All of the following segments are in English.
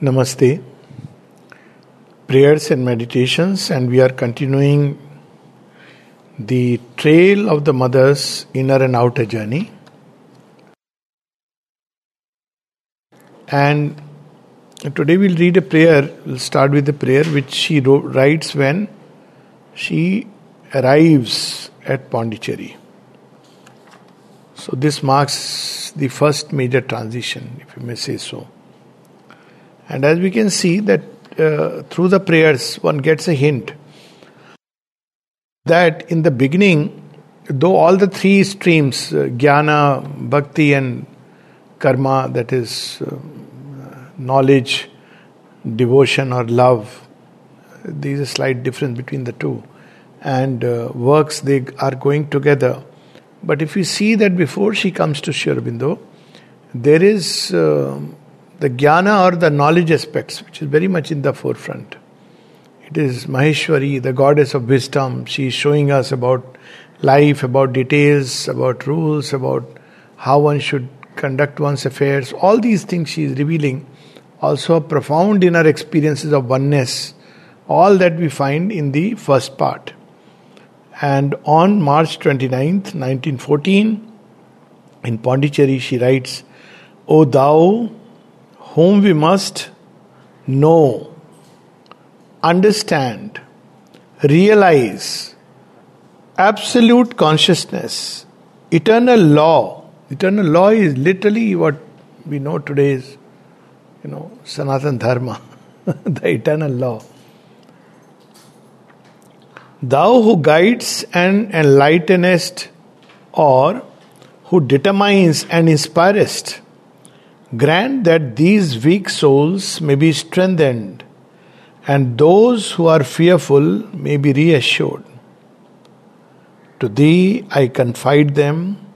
Namaste. Prayers and meditations, and we are continuing the trail of the mother's inner and outer journey. And today we'll read a prayer. We'll start with a prayer which she wrote, writes when she arrives at Pondicherry. So, this marks the first major transition, if you may say so. And as we can see that uh, through the prayers one gets a hint that in the beginning, though all the three streams, uh, jnana, bhakti, and karma, that is uh, knowledge, devotion, or love, there is a slight difference between the two. And uh, works, they are going together. But if you see that before she comes to Sri Aurobindo, there is uh, the jnana or the knowledge aspects, which is very much in the forefront. It is Maheshwari, the goddess of wisdom. She is showing us about life, about details, about rules, about how one should conduct one's affairs. All these things she is revealing. Also, profound inner experiences of oneness. All that we find in the first part. And on March 29th, 1914, in Pondicherry, she writes, O thou whom we must know, understand, realize, absolute consciousness, eternal law. Eternal law is literally what we know today is, you know, Sanatan Dharma, the eternal law. Thou who guides and enlightenest, or who determines and inspirest, Grant that these weak souls may be strengthened, and those who are fearful may be reassured. To Thee I confide them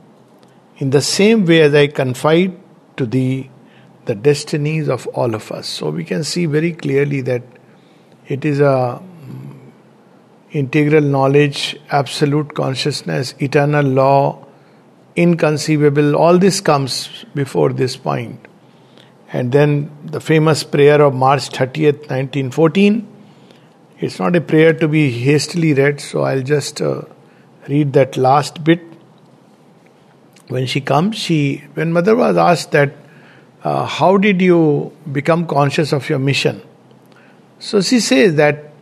in the same way as I confide to Thee the destinies of all of us. So we can see very clearly that it is a mm, integral knowledge, absolute consciousness, eternal law, inconceivable, all this comes before this point. And then the famous prayer of March 30th, 1914. It's not a prayer to be hastily read, so I'll just uh, read that last bit. When she comes, she when mother was asked that, uh, how did you become conscious of your mission? So she says that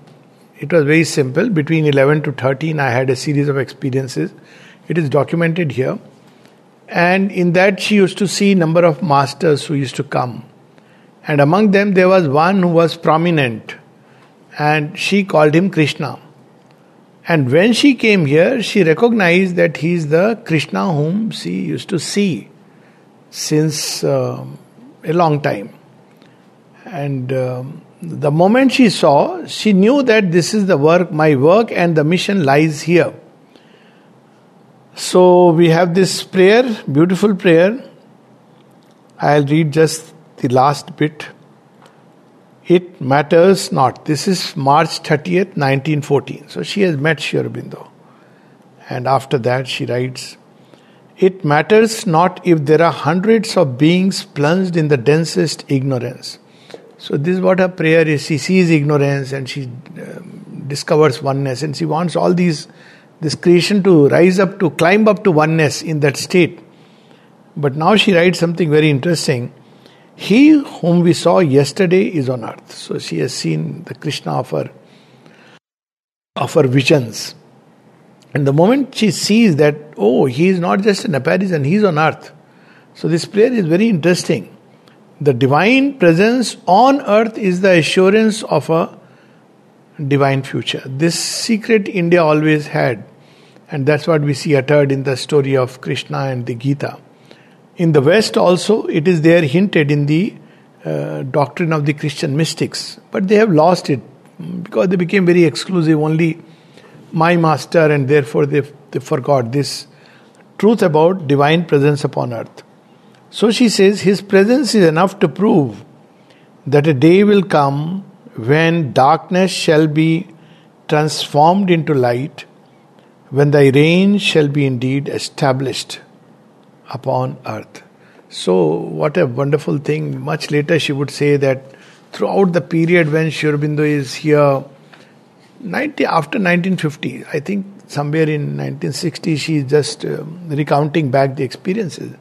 it was very simple. Between 11 to 13, I had a series of experiences. It is documented here and in that she used to see number of masters who used to come. And among them there was one who was prominent and she called him krishna. And when she came here she recognized that he is the krishna whom she used to see since uh, a long time. And um, the moment she saw she knew that this is the work my work and the mission lies here so we have this prayer, beautiful prayer. I'll read just the last bit. It matters not. This is March 30th, 1914. So she has met Sri Aurobindo. And after that, she writes It matters not if there are hundreds of beings plunged in the densest ignorance. So, this is what her prayer is. She sees ignorance and she um, discovers oneness, and she wants all these this creation to rise up to climb up to oneness in that state. But now she writes something very interesting. He whom we saw yesterday is on earth. So she has seen the Krishna of her, of her visions. And the moment she sees that, oh, he is not just an apparition, he is on earth. So this prayer is very interesting. The divine presence on earth is the assurance of a divine future. This secret India always had. And that's what we see uttered in the story of Krishna and the Gita. In the West also, it is there hinted in the uh, doctrine of the Christian mystics, but they have lost it because they became very exclusive, only my master, and therefore they, they forgot this truth about divine presence upon earth. So she says, His presence is enough to prove that a day will come when darkness shall be transformed into light when thy reign shall be indeed established upon earth. So, what a wonderful thing. Much later, she would say that throughout the period when Sri Aurobindo is here, 90, after 1950, I think somewhere in 1960, she is just um, recounting back the experiences.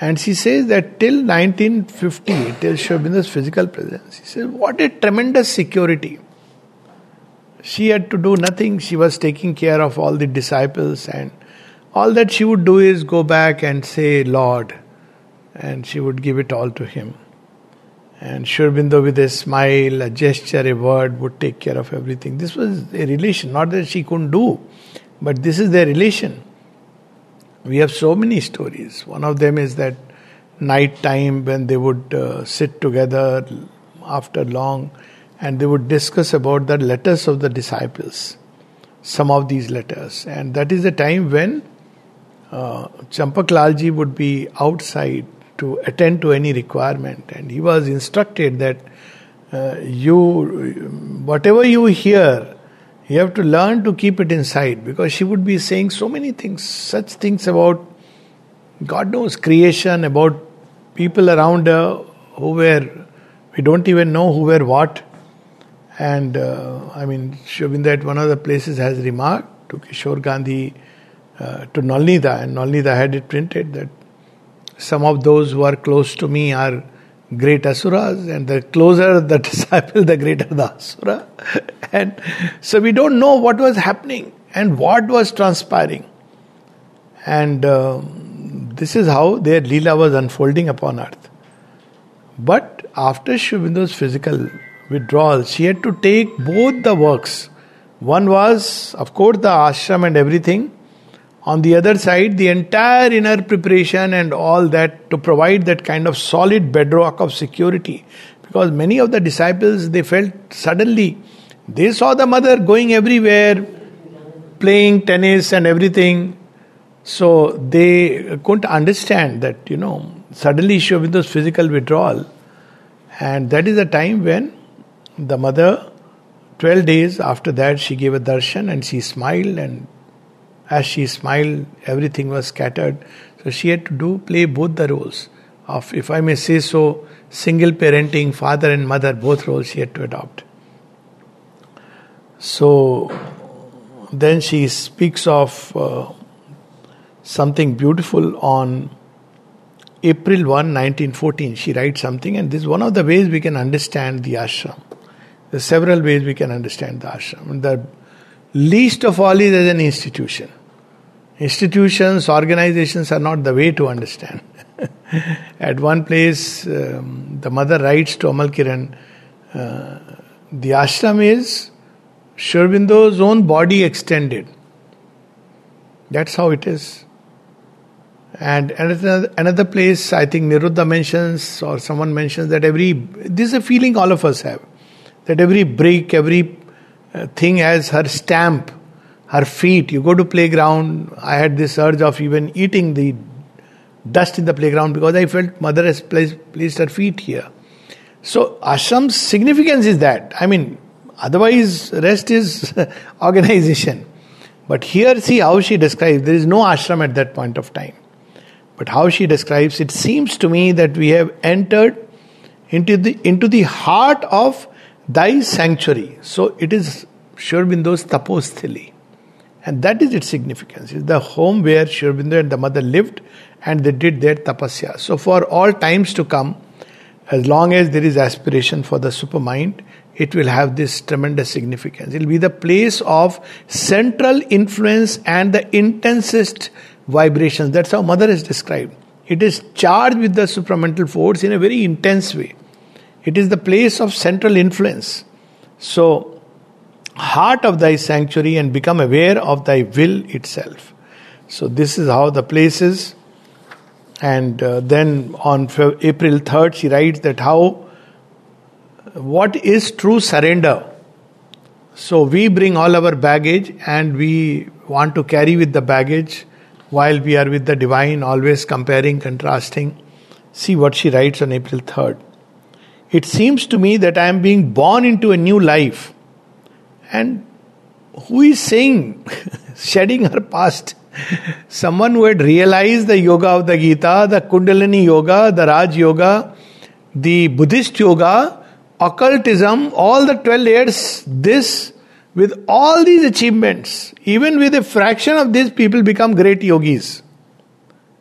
And she says that till 1950, till Sri Aurobindo's physical presence, she says, what a tremendous security. She had to do nothing. She was taking care of all the disciples, and all that she would do is go back and say, Lord, and she would give it all to him. And Sri Aurobindo, with a smile, a gesture, a word, would take care of everything. This was a relation, not that she couldn't do, but this is their relation. We have so many stories. One of them is that night time when they would uh, sit together after long and they would discuss about the letters of the disciples, some of these letters. And that is the time when uh, Champak would be outside to attend to any requirement. And he was instructed that uh, you, whatever you hear, you have to learn to keep it inside because she would be saying so many things, such things about God knows creation, about people around her who were, we don't even know who were what. And uh, I mean, Sri Aurobindo at one of the places has remarked to Kishore Gandhi, uh, to Nolinida, and Nolinida had it printed that some of those who are close to me are great asuras, and the closer the disciple, the greater the asura. and so we don't know what was happening and what was transpiring. And uh, this is how their Leela was unfolding upon earth. But after Sri physical withdrawal, she had to take both the works. One was, of course, the ashram and everything, on the other side, the entire inner preparation and all that to provide that kind of solid bedrock of security. Because many of the disciples, they felt suddenly, they saw the mother going everywhere, playing tennis and everything. So they couldn't understand that, you know, suddenly Sri Aurobindo's physical withdrawal. And that is the time when the mother, 12 days after that, she gave a darshan and she smiled and as she smiled, everything was scattered. So she had to do play both the roles of, if I may say so, single parenting, father and mother, both roles she had to adopt. So then she speaks of uh, something beautiful on April 1, 1914. She writes something, and this is one of the ways we can understand the ashram. There are several ways we can understand the ashram. The least of all is as an institution. Institutions, organizations are not the way to understand. At one place, um, the mother writes to Amal Kiran, uh, the ashram is Sri own body extended. That's how it is. And another place, I think Niruddha mentions, or someone mentions that every, this is a feeling all of us have, that every brick, every uh, thing has her stamp her feet. You go to playground. I had this urge of even eating the dust in the playground because I felt mother has placed, placed her feet here. So ashram's significance is that. I mean, otherwise rest is organization. But here see how she describes. There is no ashram at that point of time. But how she describes, it seems to me that we have entered into the into the heart of thy sanctuary. So it is Sri Aurobindo's taposthili. And that is its significance. It's the home where Sri Aurobindo and the mother lived and they did their tapasya. So for all times to come, as long as there is aspiration for the supermind, it will have this tremendous significance. It will be the place of central influence and the intensest vibrations. That's how Mother is described. It is charged with the supramental force in a very intense way. It is the place of central influence. So, heart of thy sanctuary and become aware of thy will itself. So, this is how the place is. And uh, then on April 3rd, she writes that how, what is true surrender? So, we bring all our baggage and we want to carry with the baggage while we are with the divine, always comparing, contrasting. See what she writes on April 3rd. It seems to me that I am being born into a new life and who is saying, shedding her past? Someone who had realized the yoga of the Gita, the Kundalini yoga, the Raj yoga, the Buddhist yoga, occultism, all the 12 layers, this, with all these achievements, even with a fraction of these, people become great yogis.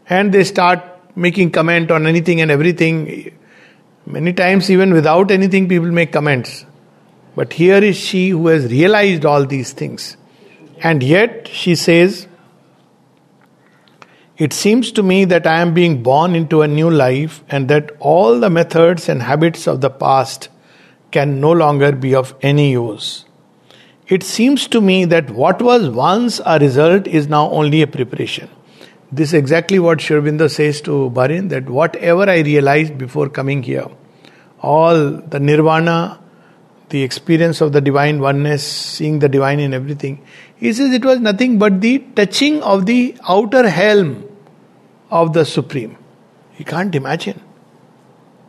And they start making comment on anything and everything. Many times, even without anything, people make comments. But here is she who has realized all these things. And yet, she says, It seems to me that I am being born into a new life and that all the methods and habits of the past can no longer be of any use. It seems to me that what was once a result is now only a preparation. This is exactly what Sri Aurobindo says to Barin that whatever I realized before coming here, all the nirvana, the experience of the divine oneness, seeing the divine in everything, he says it was nothing but the touching of the outer helm of the Supreme. You can't imagine.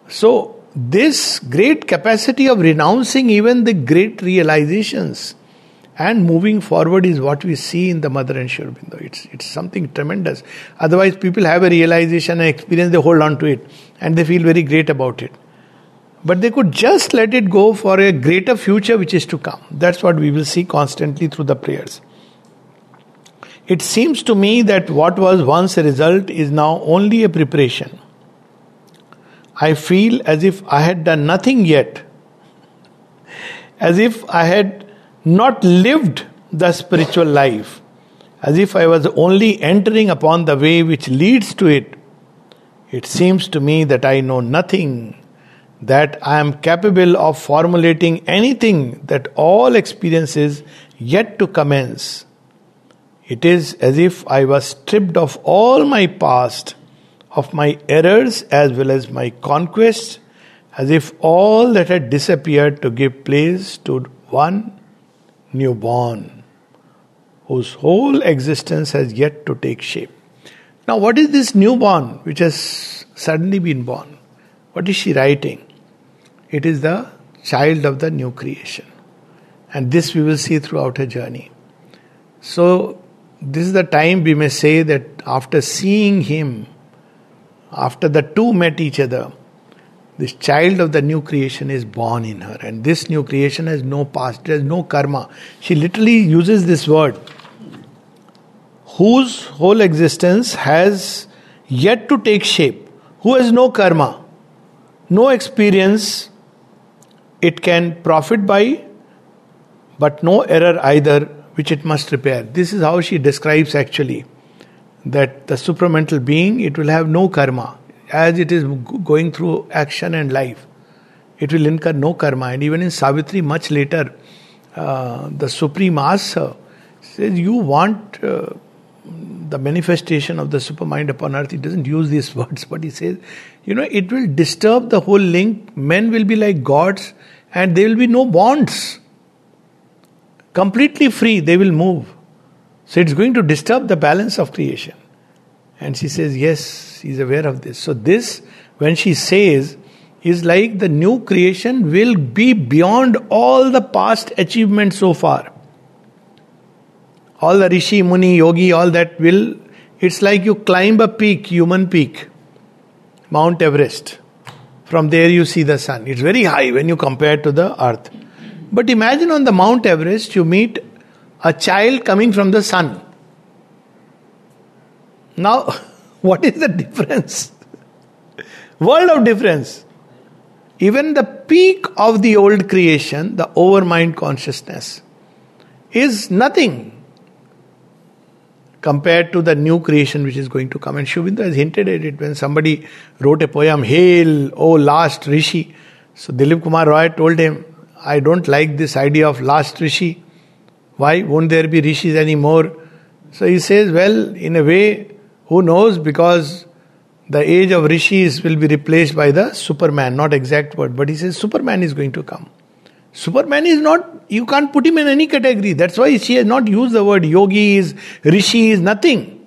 So, this great capacity of renouncing even the great realizations and moving forward is what we see in the mother and Sri Aurobindo. It's, it's something tremendous. Otherwise, people have a realization and experience, they hold on to it and they feel very great about it. But they could just let it go for a greater future which is to come. That's what we will see constantly through the prayers. It seems to me that what was once a result is now only a preparation. I feel as if I had done nothing yet, as if I had not lived the spiritual life, as if I was only entering upon the way which leads to it, it seems to me that I know nothing, that I am capable of formulating anything, that all experiences yet to commence. It is as if I was stripped of all my past, of my errors as well as my conquests, as if all that had disappeared to give place to one newborn, whose whole existence has yet to take shape. Now, what is this newborn which has suddenly been born? What is she writing? It is the child of the new creation. And this we will see throughout her journey. So, this is the time we may say that after seeing him, after the two met each other, this child of the new creation is born in her, and this new creation has no past, it has no karma. She literally uses this word, whose whole existence has yet to take shape, who has no karma, no experience it can profit by, but no error either which it must repair. This is how she describes actually that the supramental being, it will have no karma as it is going through action and life, it will incur no karma. And even in Savitri, much later, uh, the Supreme asks her, says, You want uh, the manifestation of the supermind upon earth. He doesn't use these words, but he says, You know, it will disturb the whole link. Men will be like gods, and there will be no bonds. Completely free, they will move. So it's going to disturb the balance of creation. And she says, Yes, he's aware of this. So, this, when she says, is like the new creation will be beyond all the past achievements so far. All the Rishi, Muni, Yogi, all that will, it's like you climb a peak, human peak, Mount Everest. From there you see the sun. It's very high when you compare to the earth. But imagine on the Mount Everest you meet a child coming from the sun. Now, what is the difference? World of difference. Even the peak of the old creation, the overmind consciousness, is nothing compared to the new creation which is going to come. And Aurobindo has hinted at it when somebody wrote a poem, Hail, O last Rishi. So Dilip Kumar Roy told him, I don't like this idea of last Rishi. Why won't there be Rishis anymore? So he says, Well, in a way, who knows? Because the age of rishis will be replaced by the Superman, not exact word, but he says Superman is going to come. Superman is not, you can't put him in any category. That's why she has not used the word yogis, rishis, nothing.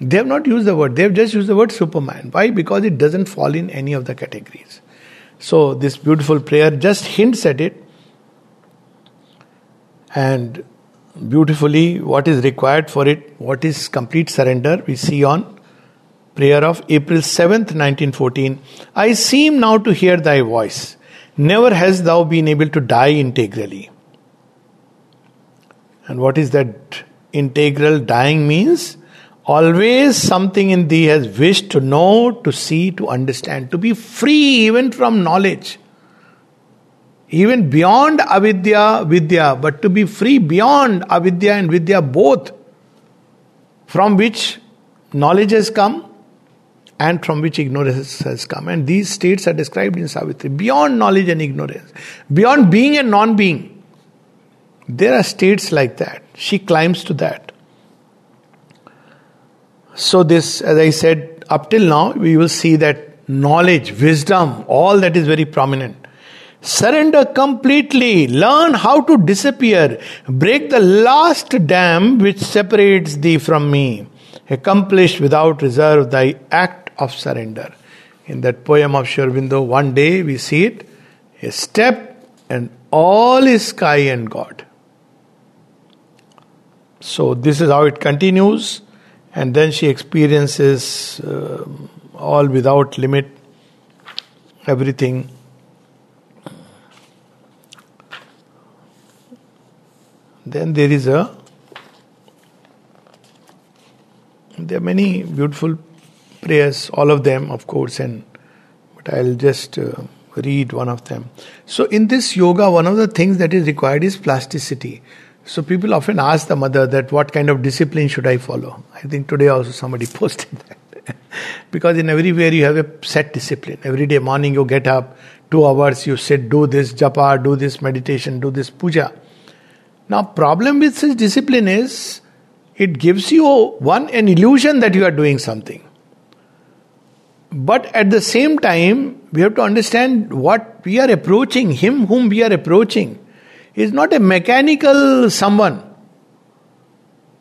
They have not used the word, they have just used the word Superman. Why? Because it doesn't fall in any of the categories. So, this beautiful prayer just hints at it. And beautifully what is required for it, what is complete surrender, we see on prayer of April 7th, 1914. I seem now to hear thy voice. Never hast thou been able to die integrally. And what is that integral dying means? Always something in thee has wished to know, to see, to understand, to be free even from knowledge. Even beyond avidya, vidya, but to be free beyond avidya and vidya both, from which knowledge has come and from which ignorance has come. And these states are described in Savitri beyond knowledge and ignorance, beyond being and non being. There are states like that. She climbs to that. So, this, as I said, up till now, we will see that knowledge, wisdom, all that is very prominent. Surrender completely. Learn how to disappear. Break the last dam which separates thee from me. Accomplish without reserve thy act of surrender. In that poem of Sri Aurobindo, one day we see it a step and all is sky and God. So, this is how it continues, and then she experiences uh, all without limit, everything. Then there is a there are many beautiful prayers, all of them, of course, and but I'll just uh, read one of them. So, in this yoga, one of the things that is required is plasticity. So people often ask the mother that what kind of discipline should I follow? I think today also somebody posted that. because in everywhere you have a set discipline. Every day morning you get up, two hours you sit, do this japa, do this meditation, do this puja. Now problem with such discipline is it gives you one an illusion that you are doing something. But at the same time, we have to understand what we are approaching, him whom we are approaching is not a mechanical someone.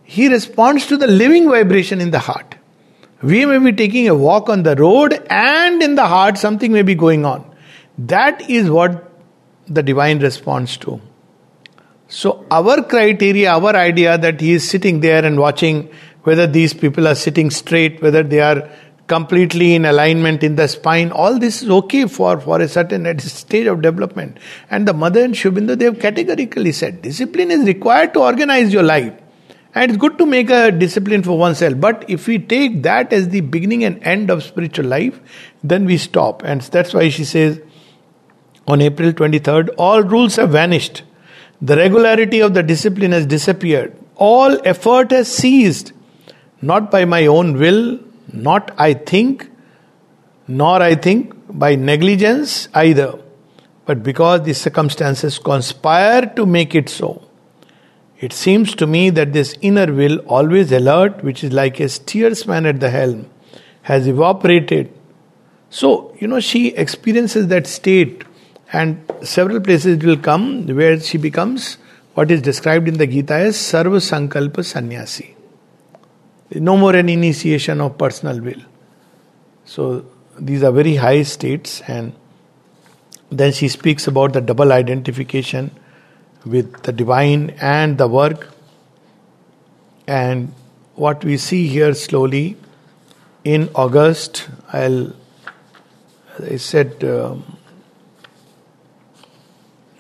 He responds to the living vibration in the heart. We may be taking a walk on the road, and in the heart, something may be going on. That is what the divine responds to. So, our criteria, our idea that he is sitting there and watching whether these people are sitting straight, whether they are completely in alignment in the spine. All this is okay for, for a certain stage of development. And the mother and Sri Aurobindo, they have categorically said discipline is required to organize your life. And it's good to make a discipline for oneself. But if we take that as the beginning and end of spiritual life, then we stop. And that's why she says on April 23rd, all rules have vanished. The regularity of the discipline has disappeared. All effort has ceased. Not by my own will, not I think, nor I think by negligence either, but because the circumstances conspire to make it so. It seems to me that this inner will, always alert, which is like a steersman at the helm, has evaporated. So, you know, she experiences that state, and several places it will come where she becomes what is described in the Gita as Sarva Sankalpa Sannyasi. No more an initiation of personal will. So these are very high states, and then she speaks about the double identification with the divine and the work. And what we see here slowly in August, I'll, I said, um,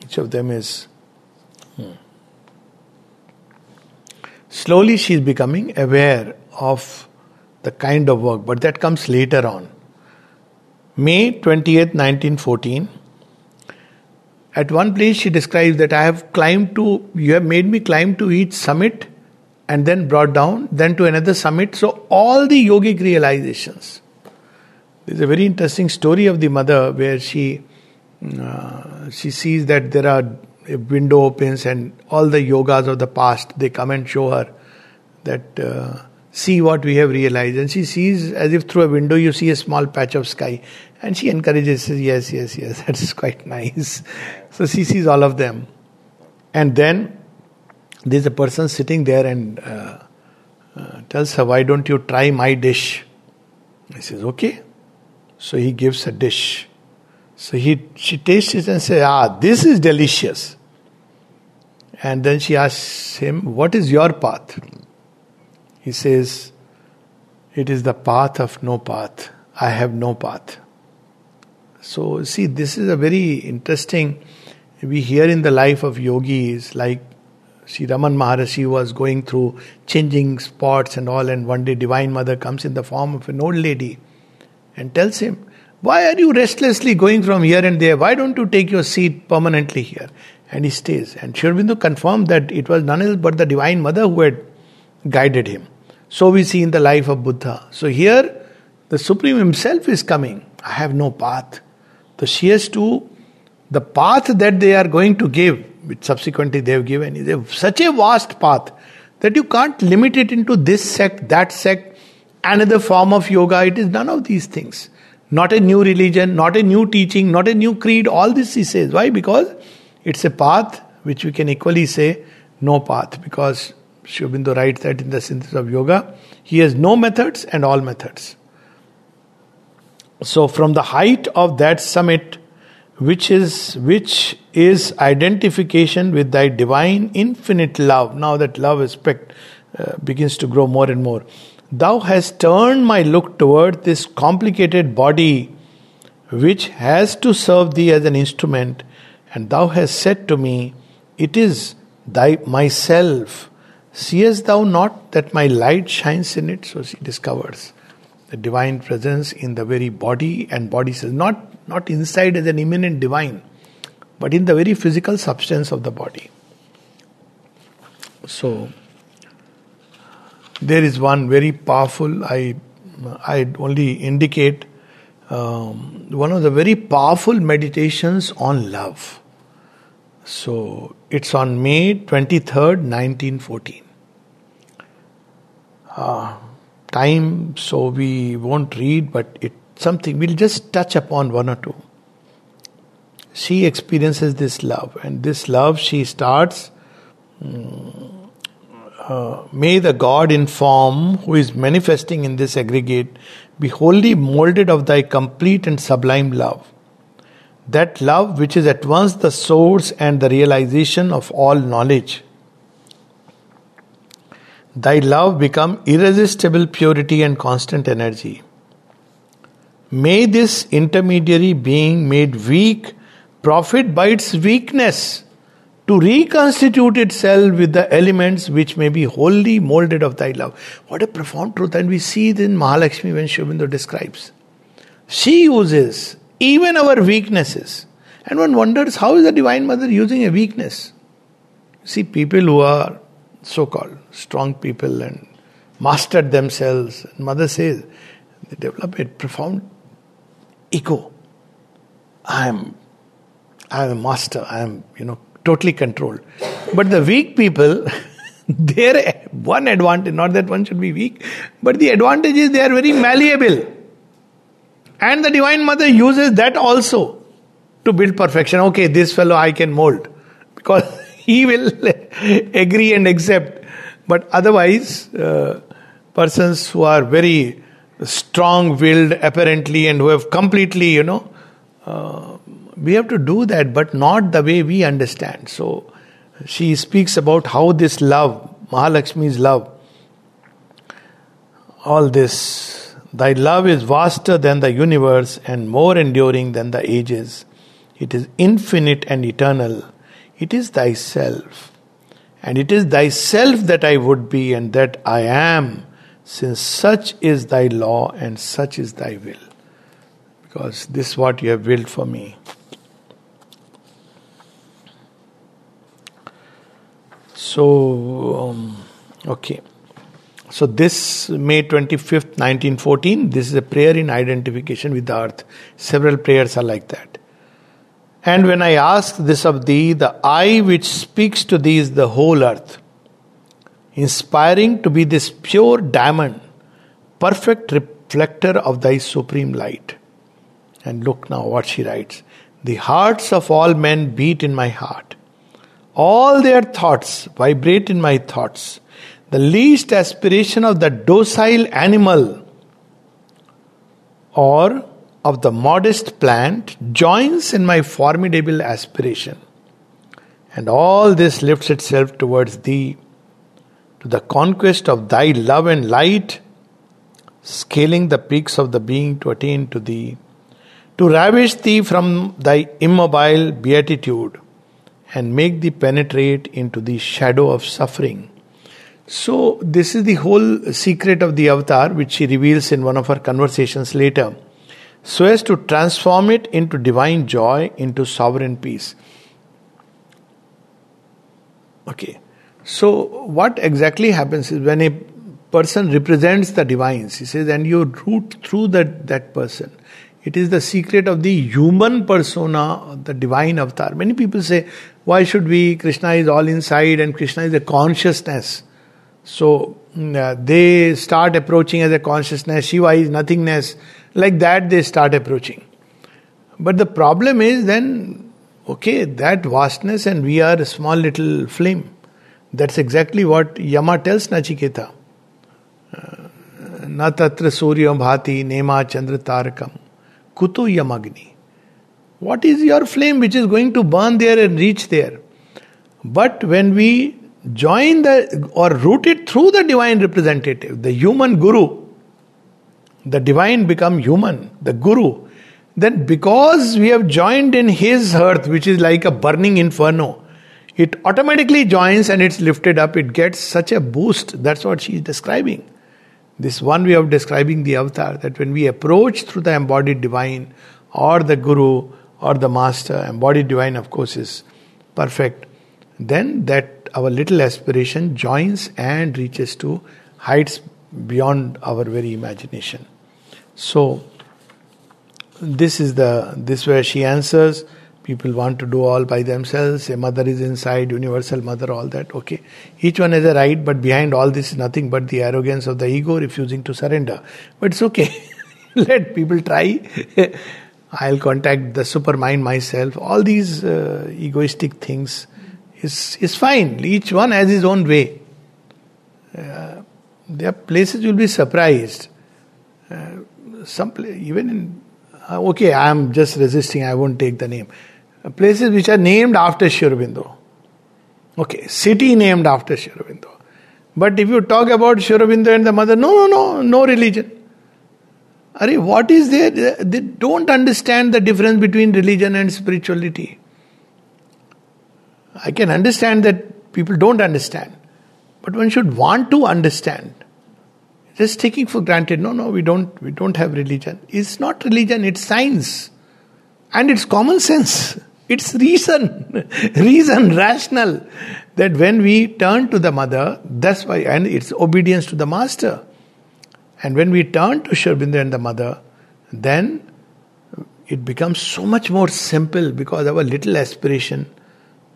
each of them is. Hmm. Slowly, she is becoming aware of the kind of work, but that comes later on. May 20th, 1914. At one place, she describes that I have climbed to, you have made me climb to each summit and then brought down, then to another summit. So, all the yogic realizations. There's a very interesting story of the mother where she uh, she sees that there are a window opens and all the yogas of the past they come and show her that uh, see what we have realized. And she sees as if through a window you see a small patch of sky. And she encourages, says, Yes, yes, yes, that is quite nice. So she sees all of them. And then there's a person sitting there and uh, uh, tells her, Why don't you try my dish? He says, Okay. So he gives a dish. So he, she tastes it and says, Ah, this is delicious. And then she asks him, What is your path? He says, It is the path of no path. I have no path. So, see, this is a very interesting. We hear in the life of yogis, like Sri Raman Maharshi was going through changing spots and all, and one day Divine Mother comes in the form of an old lady and tells him, Why are you restlessly going from here and there? Why don't you take your seat permanently here? And he stays. And Sri Aurobindo confirmed that it was none else but the Divine Mother who had guided him. So we see in the life of Buddha. So here, the Supreme Himself is coming. I have no path. So she has to, the path that they are going to give, which subsequently they have given, is a, such a vast path that you can't limit it into this sect, that sect, another form of yoga. It is none of these things. Not a new religion, not a new teaching, not a new creed. All this he says. Why? Because it's a path which we can equally say no path. Because Aurobindo writes that in the synthesis of yoga, he has no methods and all methods. So from the height of that summit, which is which is identification with thy divine infinite love. Now that love aspect uh, begins to grow more and more. Thou hast turned my look toward this complicated body which has to serve thee as an instrument, and thou hast said to me, It is thy myself. Seest thou not that my light shines in it? So she discovers the divine presence in the very body and body says not not inside as an immanent divine but in the very physical substance of the body so there is one very powerful i i only indicate um, one of the very powerful meditations on love so it's on may 23rd 1914 uh, time, so we won't read, but it's something we'll just touch upon one or two. She experiences this love, and this love she starts. Mm, uh, may the God in form who is manifesting in this aggregate be wholly molded of thy complete and sublime love. That love which is at once the source and the realization of all knowledge Thy love become irresistible purity and constant energy. May this intermediary being made weak profit by its weakness to reconstitute itself with the elements which may be wholly molded of thy love. What a profound truth, and we see it in Mahalakshmi when Sri describes. She uses even our weaknesses. And one wonders how is the Divine Mother using a weakness? See, people who are so called strong people and mastered themselves. Mother says they develop a profound ego. I am I am a master, I am, you know, totally controlled. But the weak people, their one advantage, not that one should be weak, but the advantage is they are very malleable. And the Divine Mother uses that also to build perfection. Okay, this fellow I can mold. Because he will agree and accept. But otherwise, uh, persons who are very strong willed apparently and who have completely, you know, uh, we have to do that, but not the way we understand. So she speaks about how this love, Mahalakshmi's love, all this, thy love is vaster than the universe and more enduring than the ages. It is infinite and eternal it is thyself. And it is thyself that I would be and that I am, since such is thy law and such is thy will. Because this is what you have willed for me. So, um, okay. So, this May 25th, 1914, this is a prayer in identification with the earth. Several prayers are like that. And when I ask this of thee, the eye which speaks to thee is the whole earth, inspiring to be this pure diamond, perfect reflector of thy supreme light. And look now what she writes The hearts of all men beat in my heart, all their thoughts vibrate in my thoughts. The least aspiration of the docile animal or of the modest plant joins in my formidable aspiration. And all this lifts itself towards thee, to the conquest of thy love and light, scaling the peaks of the being to attain to thee, to ravish thee from thy immobile beatitude and make thee penetrate into the shadow of suffering. So, this is the whole secret of the avatar, which she reveals in one of her conversations later, so as to transform it into divine joy, into sovereign peace. Okay, so what exactly happens is when a person represents the divines, he says, and you root through that, that person. It is the secret of the human persona, the divine avatar. Many people say, why should we? Krishna is all inside and Krishna is a consciousness. So mm, uh, they start approaching as a consciousness, Shiva is nothingness. Like that, they start approaching. But the problem is then, okay, that vastness and we are a small little flame. That's exactly what Yama tells Nachiketa. न तत्र सूर्य भाति नेमा चंद्र तारकम कुतो यमग्नि what is your flame which is going to burn there and reach there? But when we join the or root it through the divine representative, the human guru, the divine become human, the guru, then because we have joined in his earth, which is like a burning inferno, it automatically joins and it's lifted up. It gets such a boost. That's what she is describing. This one way of describing the avatar that when we approach through the embodied divine or the guru or the master, embodied divine, of course, is perfect, then that our little aspiration joins and reaches to heights beyond our very imagination. So, this is the this where she answers. People want to do all by themselves. A mother is inside, universal mother, all that. Okay, each one has a right, but behind all this is nothing but the arrogance of the ego refusing to surrender. But it's okay. Let people try. I'll contact the supermind myself. All these uh, egoistic things is, is fine. Each one has his own way. Uh, there are places you'll be surprised. Uh, some even in uh, okay, I am just resisting. I won't take the name. Uh, places which are named after Sri Aurobindo. Okay, city named after Sri Aurobindo. But if you talk about Sri Aurobindo and the mother, no, no, no, no religion. Are what is there? They don't understand the difference between religion and spirituality. I can understand that people don't understand, but one should want to understand. Just taking for granted, no, no, we don't, we don't have religion. It's not religion; it's science, and it's common sense. It's reason, reason, rational. That when we turn to the mother, that's why, and it's obedience to the master. And when we turn to Sri and the mother, then it becomes so much more simple because our little aspiration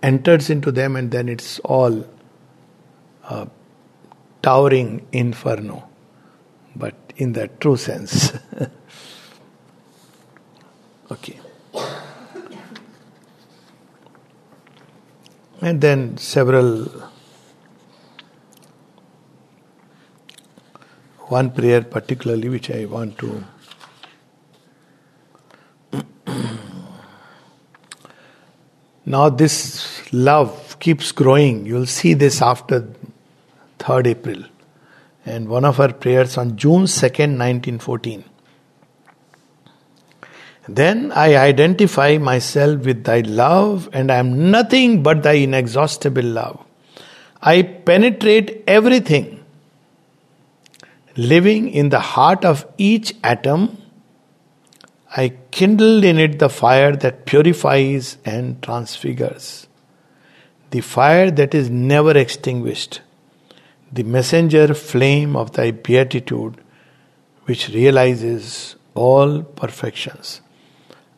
enters into them and then it's all a towering inferno. But in that true sense. okay. And then several one prayer particularly which I want to now this love keeps growing. You'll see this after 3rd April. And one of our prayers on June 2nd, 1914. Then I identify myself with thy love, and I am nothing but thy inexhaustible love. I penetrate everything living in the heart of each atom, I kindled in it the fire that purifies and transfigures, the fire that is never extinguished, the messenger flame of thy beatitude, which realizes all perfections.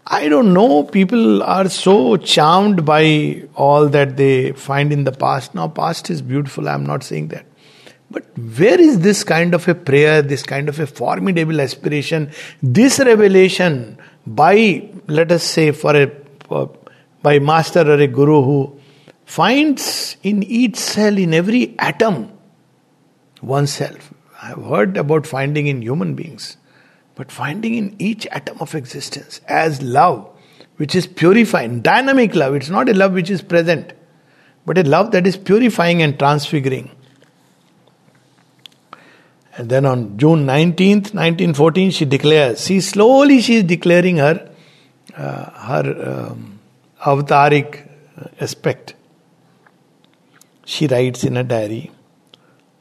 I don't know, people are so charmed by all that they find in the past. Now, past is beautiful, I'm not saying that. But where is this kind of a prayer, this kind of a formidable aspiration, this revelation by, let us say, for a for, by master or a guru who finds in each cell, in every atom, oneself. I have heard about finding in human beings, but finding in each atom of existence as love, which is purifying, dynamic love. It's not a love which is present, but a love that is purifying and transfiguring. And then on June 19th, 1914, she declares, see, slowly she is declaring her uh, her um, avataric aspect. She writes in a diary,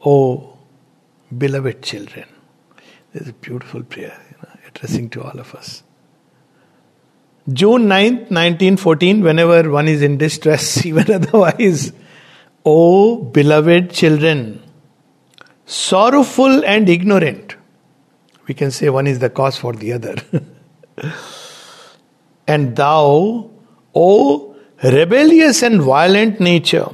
Oh, beloved children. This is a beautiful prayer you know, addressing to all of us. June 9th, 1914, whenever one is in distress, even otherwise, oh beloved children, sorrowful and ignorant. We can say one is the cause for the other. and thou, O rebellious and violent nature.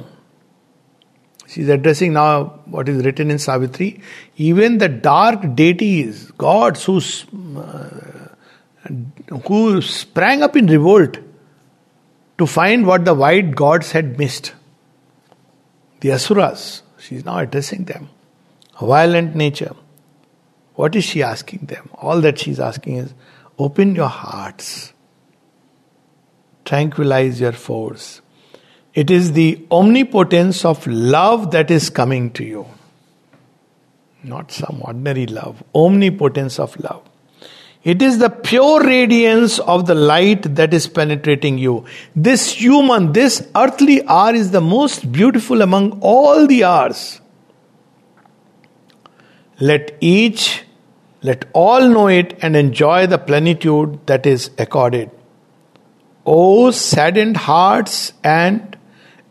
She's addressing now what is written in Savitri. Even the dark deities, gods who, uh, who sprang up in revolt to find what the white gods had missed. The Asuras, she's now addressing them. Violent nature. What is she asking them? All that she's asking is open your hearts tranquilize your force. It is the omnipotence of love that is coming to you. Not some ordinary love, omnipotence of love. It is the pure radiance of the light that is penetrating you. This human, this earthly hour is the most beautiful among all the hours. Let each, let all know it and enjoy the plenitude that is accorded. O saddened hearts and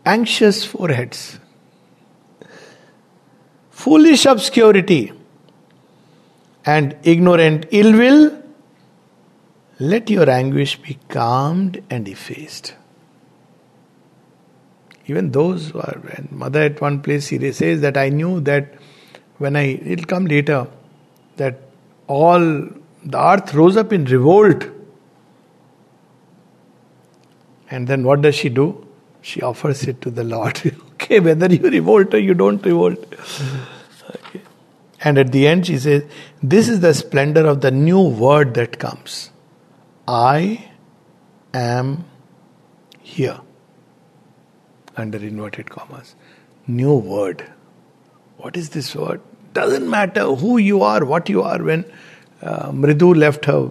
anxious foreheads, foolish obscurity and ignorant ill will, let your anguish be calmed and effaced. Even those who are, and mother at one place he says that I knew that when I, it'll come later, that all the earth rose up in revolt and then what does she do? She offers it to the Lord. okay, whether you revolt or you don't revolt. Okay. And at the end, she says, This is the splendor of the new word that comes. I am here. Under inverted commas. New word. What is this word? Doesn't matter who you are, what you are. When uh, Mridu left her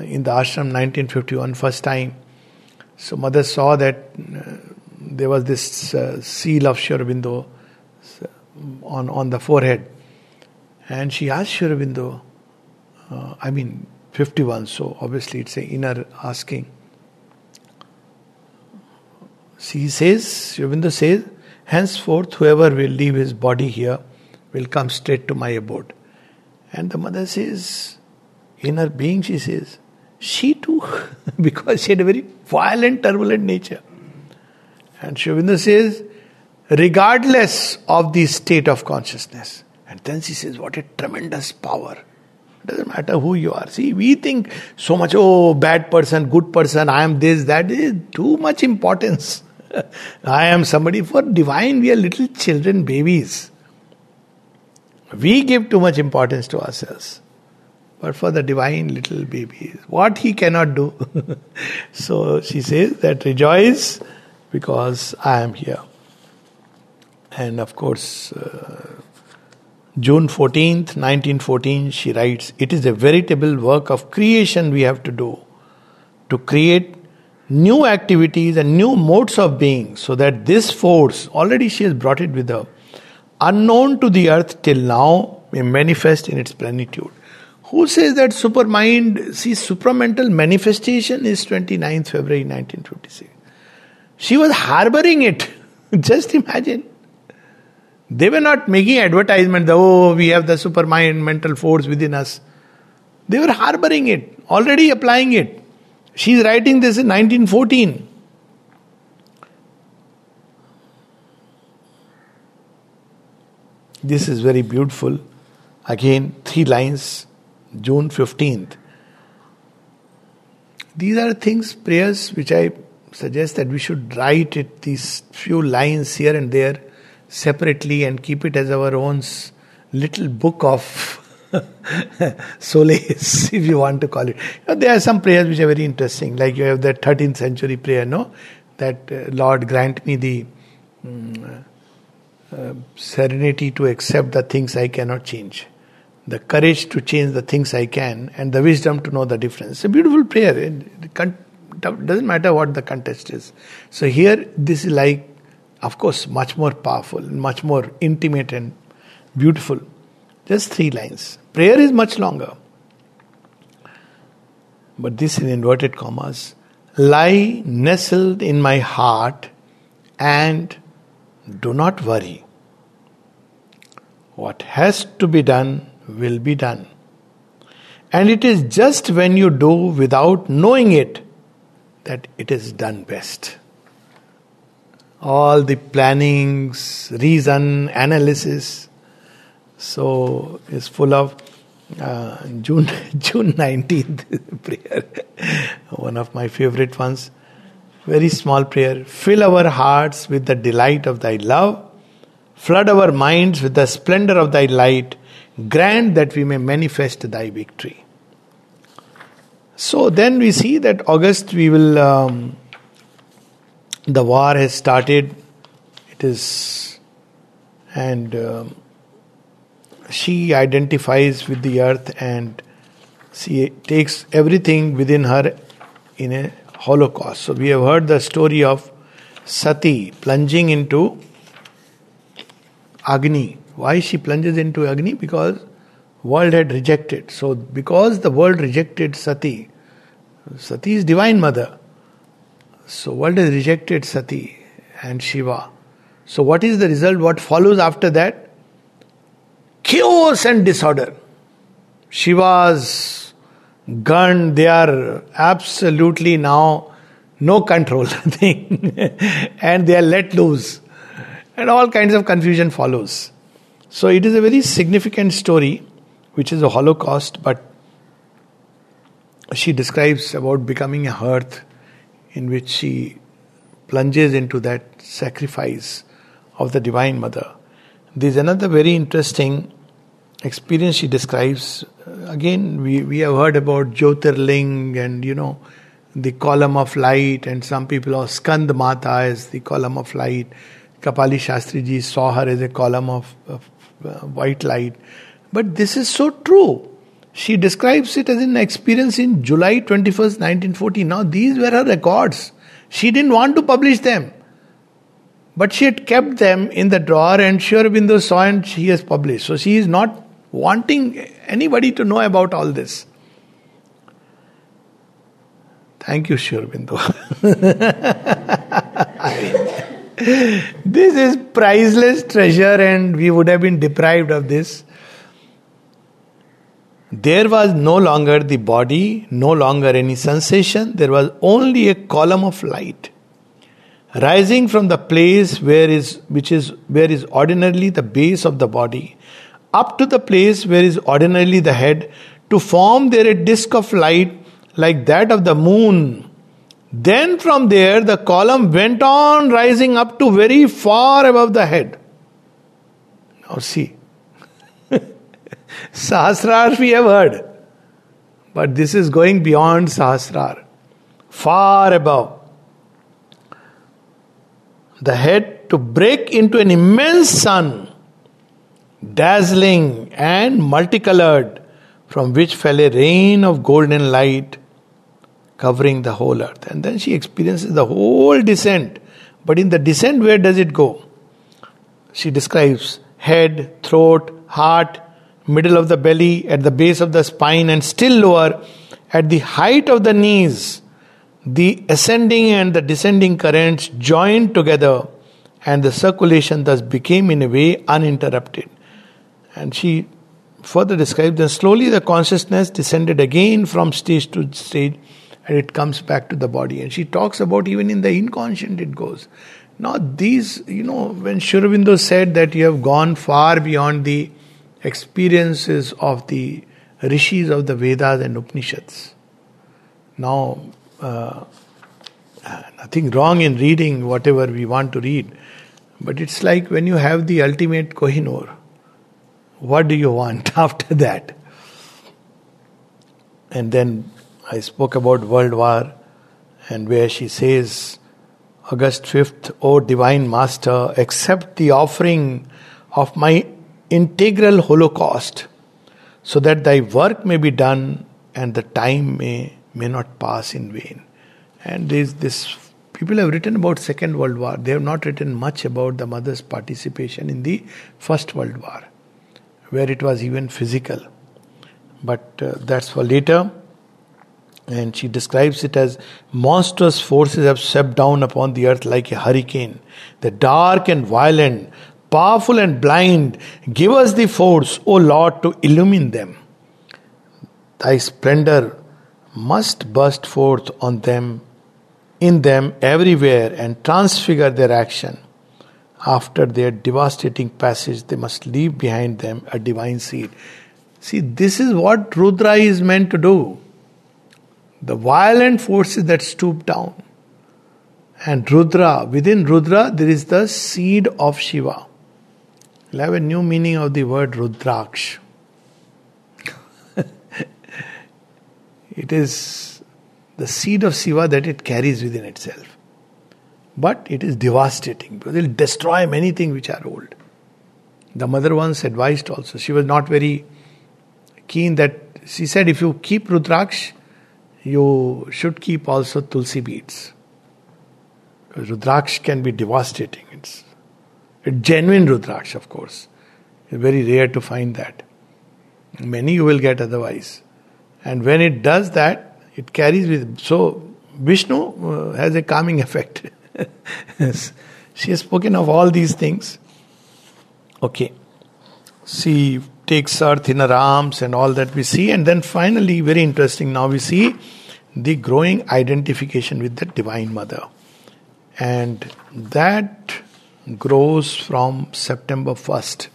in the ashram 1951 first time, so mother saw that uh, there was this uh, seal of Sri Aurobindo uh, on, on the forehead. And she asked Sri Aurobindo, uh, I mean 51, so obviously it's an inner asking. She says, Sri Aurobindo says, henceforth whoever will leave his body here will come straight to my abode. And the mother says, in her being, she says, she too, because she had a very violent, turbulent nature. And Aurobindo says, regardless of the state of consciousness. And then she says, what a tremendous power. It doesn't matter who you are. See, we think so much, oh, bad person, good person, I am this, that is too much importance. I am somebody for divine, we are little children, babies. We give too much importance to ourselves but for the divine little baby, what he cannot do. so she says that rejoice because I am here. And of course, uh, June 14th, 1914, she writes, It is a veritable work of creation we have to do to create new activities and new modes of being so that this force, already she has brought it with her, unknown to the earth till now, may manifest in its plenitude. Who says that supermind, see, supramental manifestation is 29th February 1956. She was harboring it. Just imagine. They were not making advertisement, oh, we have the supermind mental force within us. They were harboring it, already applying it. She's writing this in 1914. This is very beautiful. Again, three lines June 15th. These are things, prayers, which I suggest that we should write it, these few lines here and there separately and keep it as our own little book of solace, if you want to call it. There are some prayers which are very interesting, like you have that 13th century prayer, no? That uh, Lord grant me the um, uh, serenity to accept the things I cannot change the courage to change the things I can, and the wisdom to know the difference. It's a beautiful prayer. doesn't matter what the context is. So here, this is like, of course, much more powerful, much more intimate and beautiful. Just three lines. Prayer is much longer. But this in inverted commas. Lie nestled in my heart and do not worry. What has to be done will be done. And it is just when you do without knowing it that it is done best. All the plannings, reason, analysis, so it's full of uh, June June nineteenth prayer, one of my favorite ones. Very small prayer. Fill our hearts with the delight of Thy love. Flood our minds with the splendor of Thy light. Grant that we may manifest Thy victory. So then we see that August we will. Um, the war has started. It is, and um, she identifies with the earth and she takes everything within her in a holocaust. So we have heard the story of Sati plunging into Agni. Why she plunges into Agni? Because world had rejected. So because the world rejected Sati, Sati is divine mother. So world has rejected Sati and Shiva. So what is the result? What follows after that? Chaos and disorder. Shiva's gan, they are absolutely now no control and they are let loose. And all kinds of confusion follows. So it is a very significant story, which is a Holocaust, but she describes about becoming a hearth in which she plunges into that sacrifice of the Divine Mother. There's another very interesting experience she describes. Again, we, we have heard about Jyotirling and you know the column of light, and some people are Skand Mata as the column of light. Kapali Shastri ji saw her as a column of, of uh, white light. But this is so true. She describes it as an experience in July 21st, 1940. Now, these were her records. She didn't want to publish them. But she had kept them in the drawer and Sri Aurobindo saw and she has published. So she is not wanting anybody to know about all this. Thank you, Sri Aurobindo. this is priceless treasure and we would have been deprived of this. There was no longer the body, no longer any sensation, there was only a column of light rising from the place where is which is where is ordinarily the base of the body up to the place where is ordinarily the head to form there a disk of light like that of the moon. Then from there the column went on rising up to very far above the head. Now see. Sahasrar we have heard. But this is going beyond Sahasrar, far above. The head to break into an immense sun, dazzling and multicolored, from which fell a rain of golden light covering the whole earth. And then she experiences the whole descent. But in the descent, where does it go? She describes head, throat, heart, middle of the belly, at the base of the spine, and still lower at the height of the knees. The ascending and the descending currents joined together, and the circulation thus became, in a way, uninterrupted. And she further describes that slowly the consciousness descended again from stage to stage and it comes back to the body. And she talks about even in the inconscient it goes. Now, these, you know, when Sri said that you have gone far beyond the experiences of the rishis of the Vedas and Upanishads. Now, uh, nothing wrong in reading whatever we want to read, but it's like when you have the ultimate Kohinoor, what do you want after that? And then I spoke about World War, and where she says, August 5th, O Divine Master, accept the offering of my integral holocaust so that thy work may be done and the time may, may not pass in vain. And there's this people have written about Second World War. They have not written much about the mother's participation in the First World War, where it was even physical. But uh, that's for later. And she describes it as monstrous forces have swept down upon the earth like a hurricane. The dark and violent, powerful and blind, give us the force, O Lord, to illumine them. Thy splendor must burst forth on them, in them, everywhere, and transfigure their action. After their devastating passage, they must leave behind them a divine seed. See, this is what Rudra is meant to do. The violent forces that stoop down. And Rudra, within Rudra, there is the seed of Shiva. We'll have a new meaning of the word Rudraksh. it is the seed of Shiva that it carries within itself. But it is devastating because it will destroy many things which are old. The mother once advised also, she was not very keen that she said, if you keep Rudraksh, you should keep also Tulsi beads. Because Rudraksh can be devastating. It's a genuine Rudraksh, of course. It's very rare to find that. Many you will get otherwise. And when it does that, it carries with. So, Vishnu uh, has a calming effect. she has spoken of all these things. Okay. She takes earth in her arms and all that we see. And then finally, very interesting, now we see the growing identification with the Divine Mother. And that grows from September 1st.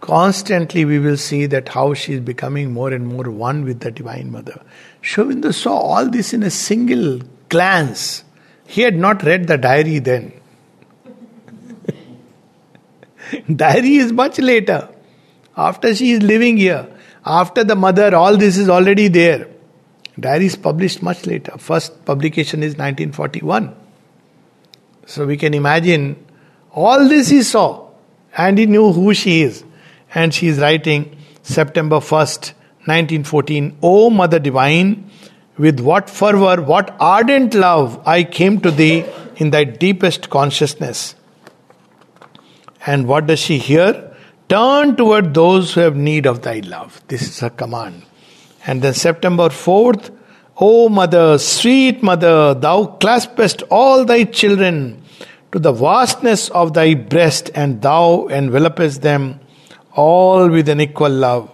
Constantly, we will see that how she is becoming more and more one with the Divine Mother. Sri saw all this in a single glance. He had not read the diary then. diary is much later. After she is living here, after the mother, all this is already there. Diary is published much later. First publication is 1941. So we can imagine all this he saw and he knew who she is. And she is writing September 1st, 1914, O Mother Divine, with what fervor, what ardent love I came to thee in thy deepest consciousness. And what does she hear? Turn toward those who have need of thy love. This is her command. And then September 4th, O mother, sweet mother, thou claspest all thy children to the vastness of thy breast, and thou envelopest them all with an equal love.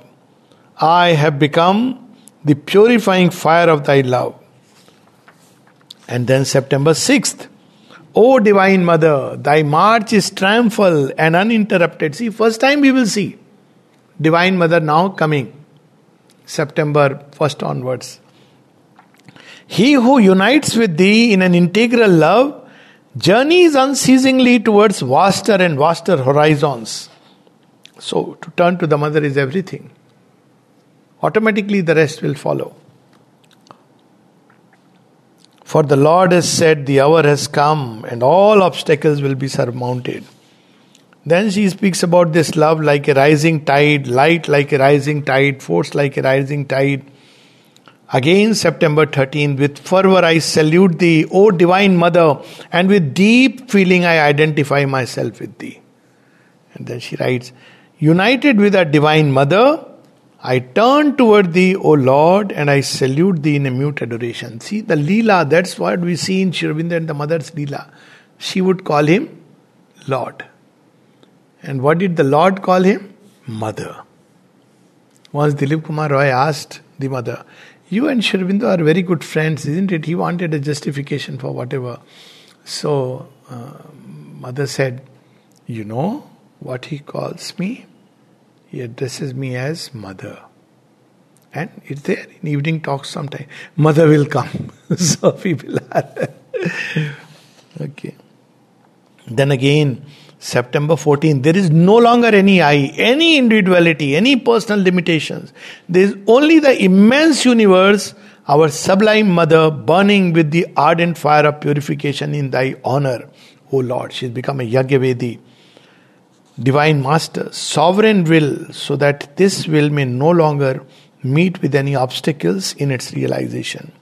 I have become the purifying fire of thy love. And then September 6th, O Divine Mother, thy march is triumphal and uninterrupted. See, first time we will see Divine Mother now coming, September 1st onwards. He who unites with thee in an integral love journeys unceasingly towards vaster and vaster horizons. So, to turn to the Mother is everything. Automatically, the rest will follow. For the Lord has said, The hour has come, and all obstacles will be surmounted. Then she speaks about this love like a rising tide, light like a rising tide, force like a rising tide. Again, September 13, with fervor I salute thee, O Divine Mother, and with deep feeling I identify myself with thee. And then she writes, United with our Divine Mother, I turn toward thee, O Lord, and I salute thee in a mute adoration. See, the Leela, that's what we see in Sri Aurobindo and the mother's Leela. She would call him Lord. And what did the Lord call him? Mother. Once Dilip Kumar Roy asked the mother, You and Sri Aurobindo are very good friends, isn't it? He wanted a justification for whatever. So, uh, mother said, You know what he calls me? He addresses me as mother. And it's there in evening talks sometime. Mother will come. so people are. okay. Then again, September 14, there is no longer any I, any individuality, any personal limitations. There is only the immense universe, our sublime mother, burning with the ardent fire of purification in thy honor. O Lord, she's become a Yajnavedi divine master, sovereign will, so that this will may no longer meet with any obstacles in its realization.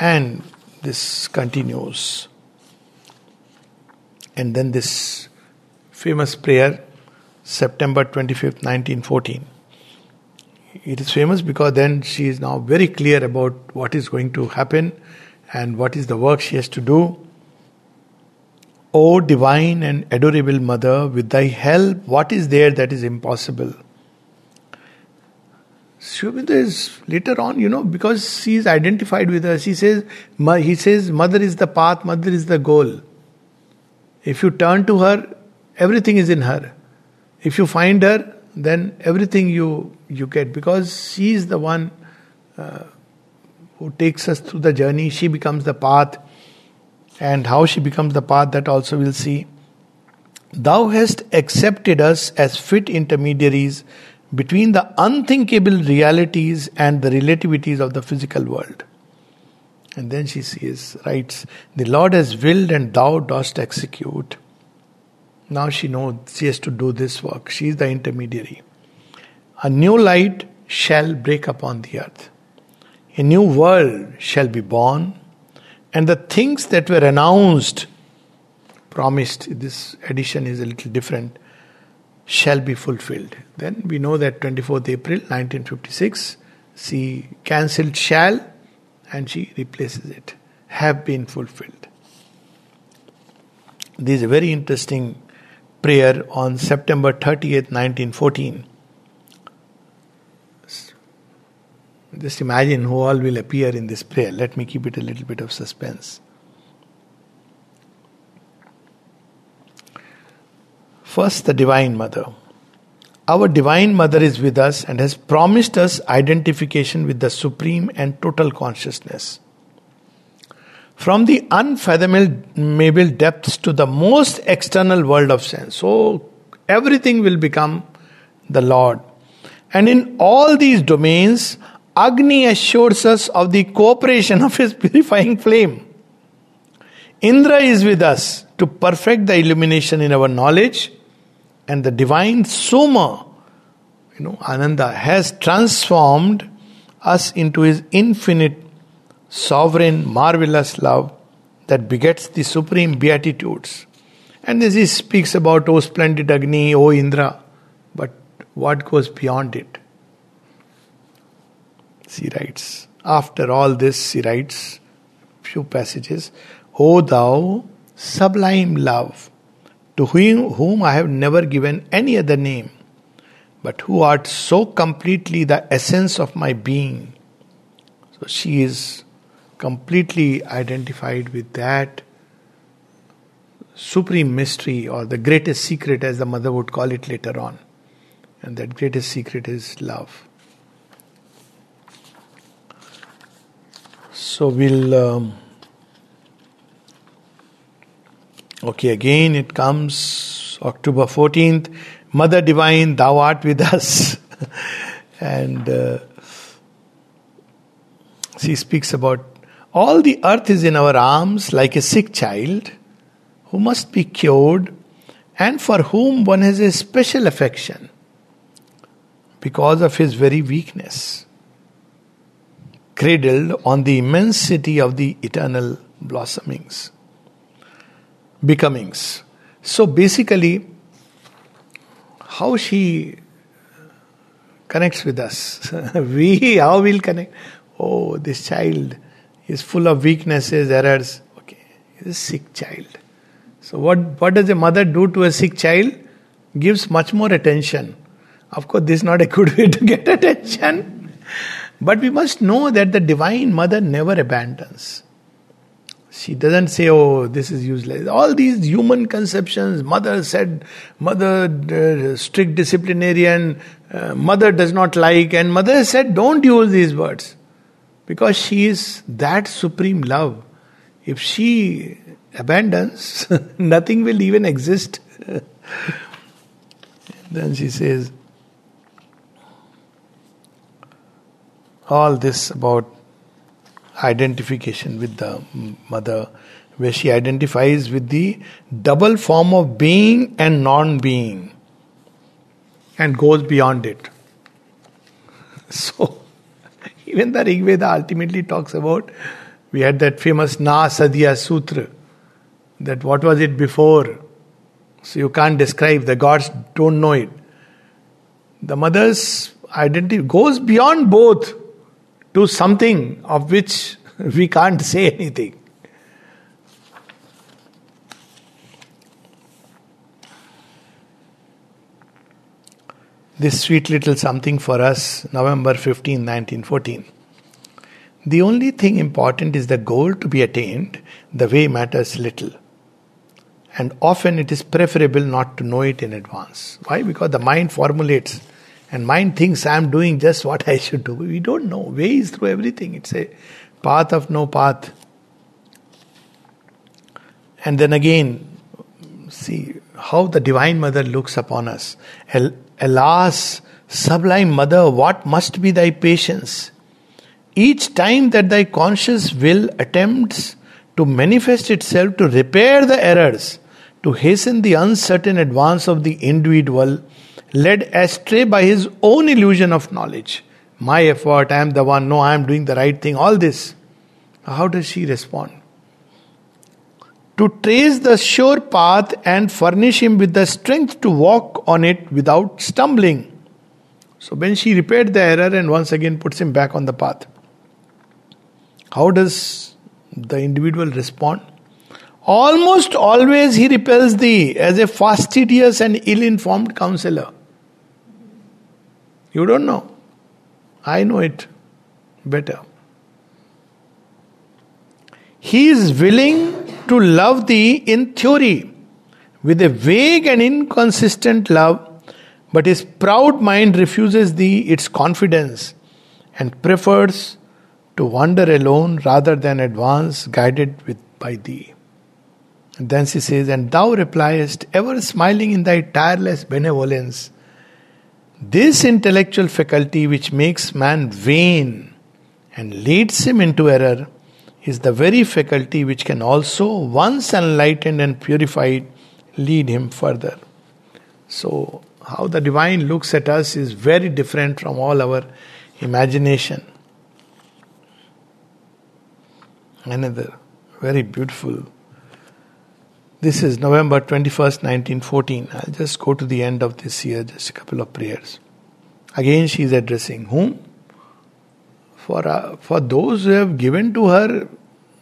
And this continues. And then this famous prayer, September 25th, 1914. It is famous because then she is now very clear about what is going to happen and what is the work she has to do. O divine and adorable Mother, with thy help, what is there that is impossible? Sri is later on, you know, because she is identified with us. He says, he says, Mother is the path, Mother is the goal. If you turn to her, everything is in her. If you find her, then everything you you get because she is the one uh, who takes us through the journey. She becomes the path, and how she becomes the path that also we'll see. Thou hast accepted us as fit intermediaries between the unthinkable realities and the relativities of the physical world. And then she says, writes, The Lord has willed and thou dost execute. Now she knows she has to do this work. She is the intermediary. A new light shall break upon the earth. A new world shall be born. And the things that were announced, promised, this edition is a little different, shall be fulfilled. Then we know that 24th April 1956, she cancelled shall and she replaces it. Have been fulfilled. This is a very interesting prayer on September 30th, 1914. Just imagine who all will appear in this prayer. Let me keep it a little bit of suspense. First, the Divine Mother. Our Divine Mother is with us and has promised us identification with the Supreme and total consciousness. From the unfathomable depths to the most external world of sense. So, everything will become the Lord. And in all these domains, Agni assures us of the cooperation of his purifying flame. Indra is with us to perfect the illumination in our knowledge and the divine Soma, you know, Ananda, has transformed us into his infinite, sovereign, marvelous love that begets the supreme beatitudes. And this he speaks about, O splendid Agni, O Indra, but what goes beyond it? She writes, after all this, she writes few passages, O thou sublime love, to whom, whom I have never given any other name, but who art so completely the essence of my being. So she is completely identified with that supreme mystery or the greatest secret, as the mother would call it later on. And that greatest secret is love. So we'll. Um, Okay, again it comes October 14th. Mother Divine, thou art with us. and uh, she speaks about all the earth is in our arms like a sick child who must be cured and for whom one has a special affection because of his very weakness. Cradled on the immensity of the eternal blossomings becomings. So basically, how she connects with us. we, how we'll connect? Oh, this child is full of weaknesses, errors. Okay, he's a sick child. So what, what does a mother do to a sick child? Gives much more attention. Of course, this is not a good way to get attention. But we must know that the Divine Mother never abandons. She doesn't say, oh, this is useless. All these human conceptions, mother said, mother uh, strict disciplinarian, uh, mother does not like, and mother said, don't use these words. Because she is that supreme love. If she abandons, nothing will even exist. then she says, all this about identification with the mother, where she identifies with the double form of being and non being and goes beyond it. So, even the Rig Veda ultimately talks about We had that famous Nasadiya Sutra. That what was it before? So you can't describe. The gods don't know it. The mother's identity goes beyond both to something of which we can't say anything. This sweet little something for us, November 15, 1914. The only thing important is the goal to be attained, the way matters little. And often it is preferable not to know it in advance. Why? Because the mind formulates and mind thinks I am doing just what I should do. We don't know. Way is through everything. It's a path of no path. And then again, see how the Divine Mother looks upon us. Alas, sublime Mother, what must be thy patience? Each time that thy conscious will attempts to manifest itself to repair the errors, to hasten the uncertain advance of the individual, led astray by his own illusion of knowledge. My effort, I am the one, no, I am doing the right thing, all this. How does she respond? To trace the sure path and furnish him with the strength to walk on it without stumbling. So, when she repaired the error and once again puts him back on the path, how does the individual respond? Almost always he repels thee as a fastidious and ill informed counselor. You don't know. I know it better. He is willing to love thee in theory with a vague and inconsistent love, but his proud mind refuses thee its confidence and prefers to wander alone rather than advance guided with, by thee. And then she says, And thou repliest, ever smiling in thy tireless benevolence, this intellectual faculty which makes man vain and leads him into error is the very faculty which can also, once enlightened and purified, lead him further. So, how the divine looks at us is very different from all our imagination. Another very beautiful. This is November 21st, 1914. I'll just go to the end of this year, just a couple of prayers. Again, she is addressing whom? For, uh, for those who have given to her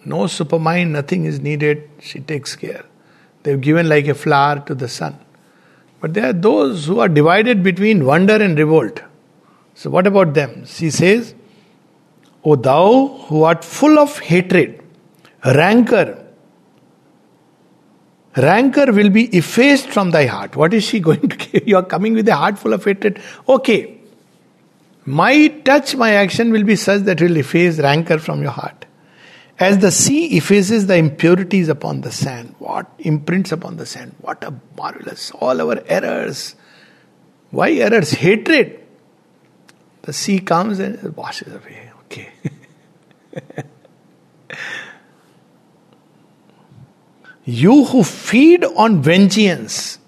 no supermind, nothing is needed, she takes care. They've given like a flower to the sun. But there are those who are divided between wonder and revolt. So, what about them? She says, O thou who art full of hatred, rancor, rancor will be effaced from thy heart. What is she going to give? You are coming with a heart full of hatred. Okay. My touch, my action will be such that will efface rancor from your heart. As the sea effaces the impurities upon the sand, what imprints upon the sand? What a marvelous, all our errors. Why errors? Hatred. The sea comes and washes away. Okay. you who feed on vengeance,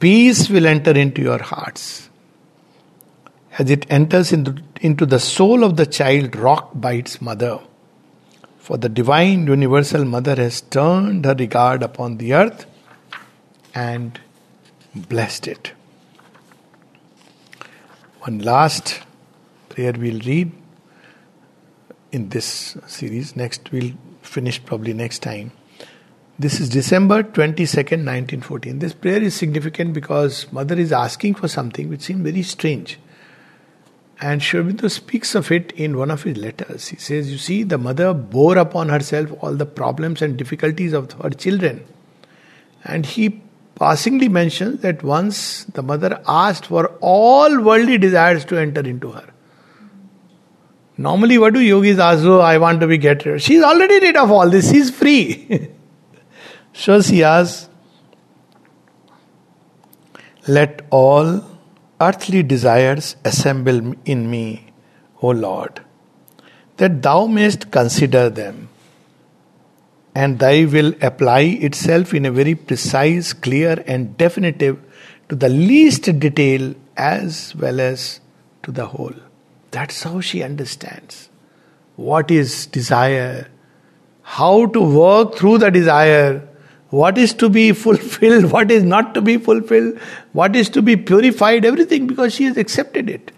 peace will enter into your hearts. As it enters into, the soul of the child rocked by its mother. For the divine universal mother has turned her regard upon the earth and blessed it. One last prayer we'll read in this series. Next, we'll finish probably next time. This is December 22nd, 1914. This prayer is significant because Mother is asking for something which seemed very strange. And Sri speaks of it in one of his letters. He says, You see, the mother bore upon herself all the problems and difficulties of her children. And he passingly mentions that once the mother asked for all worldly desires to enter into her. Normally, what do yogis ask? Oh, I want to be get rid. She's already rid of all this. She's free. she asks, let all earthly desires assemble in me, O Lord, that thou mayst consider them, and thy will apply itself in a very precise, clear, and definitive to the least detail as well as to the whole. That's how she understands what is desire, how to work through the desire, what is to be fulfilled, what is not to be fulfilled, what is to be purified, everything because she has accepted it.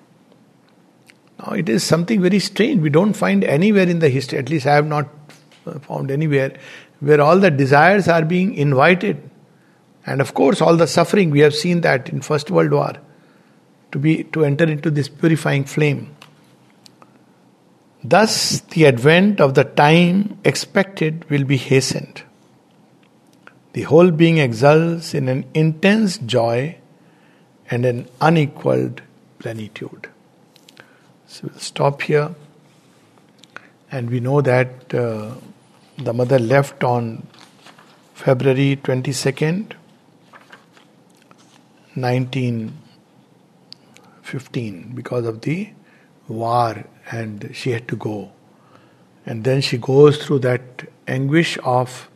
Now it is something very strange. We don't find anywhere in the history, at least I have not uh, found anywhere, where all the desires are being invited. And of course, all the suffering, we have seen that in First World War, to be to enter into this purifying flame. Thus, the advent of the time expected will be hastened. The whole being exults in an intense joy and an unequaled plenitude. So we'll stop here. And we know that uh, the mother left on February 22nd, 1915, because of the war and she had to go. And then she goes through that anguish of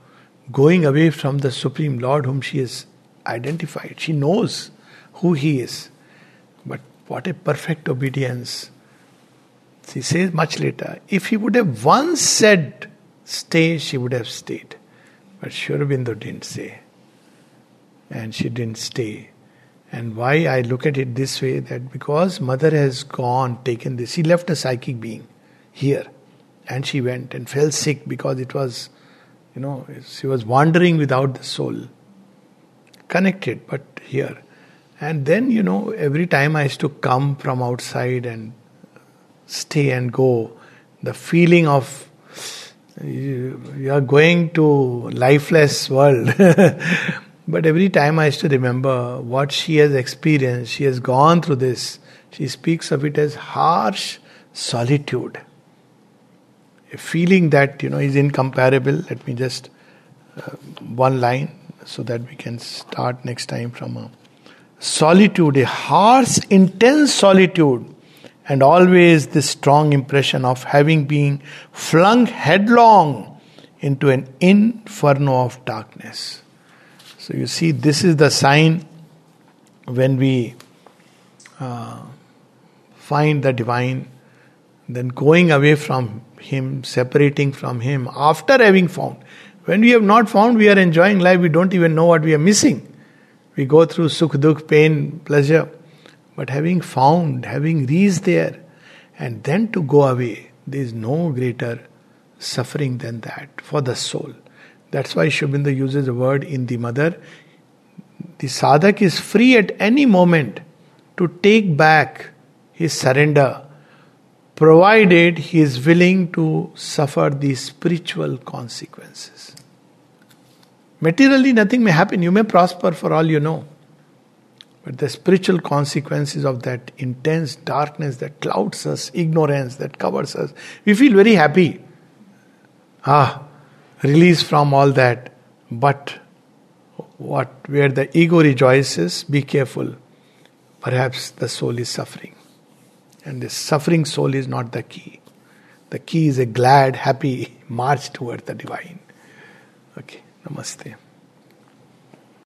going away from the Supreme Lord whom she has identified. She knows who He is. But what a perfect obedience. She says much later, if He would have once said, stay, she would have stayed. But Sri Aurobindo didn't say. And she didn't stay. And why I look at it this way that because mother has gone, taken this, she left a psychic being here. And she went and fell sick because it was, you know, she was wandering without the soul. Connected, but here. And then, you know, every time I used to come from outside and stay and go, the feeling of you, are going to lifeless world But every time I used to remember what she has experienced, she has gone through this. She speaks of it as harsh solitude. Feeling that, you know, is incomparable. Let me just, uh, one line so that we can start next time from a solitude, a harsh, intense solitude, and always this strong impression of having been flung headlong into an inferno of darkness. So you see, this is the sign when we uh, find the divine, then going away from Him, separating from Him after having found. When we have not found, we are enjoying life, we don't even know what we are missing. We go through sukh, dukh, pain, pleasure. But having found, having reached there, and then to go away, there is no greater suffering than that for the soul. That's why Aurobindo uses the word in the mother. The sadhak is free at any moment to take back his surrender, provided he is willing to suffer the spiritual consequences. Materially, nothing may happen. You may prosper for all you know. But the spiritual consequences of that intense darkness that clouds us, ignorance that covers us, we feel very happy. Ah, release from all that. But what where the ego rejoices, be careful. Perhaps the soul is suffering. And the suffering soul is not the key. The key is a glad, happy march toward the divine. Okay, namaste.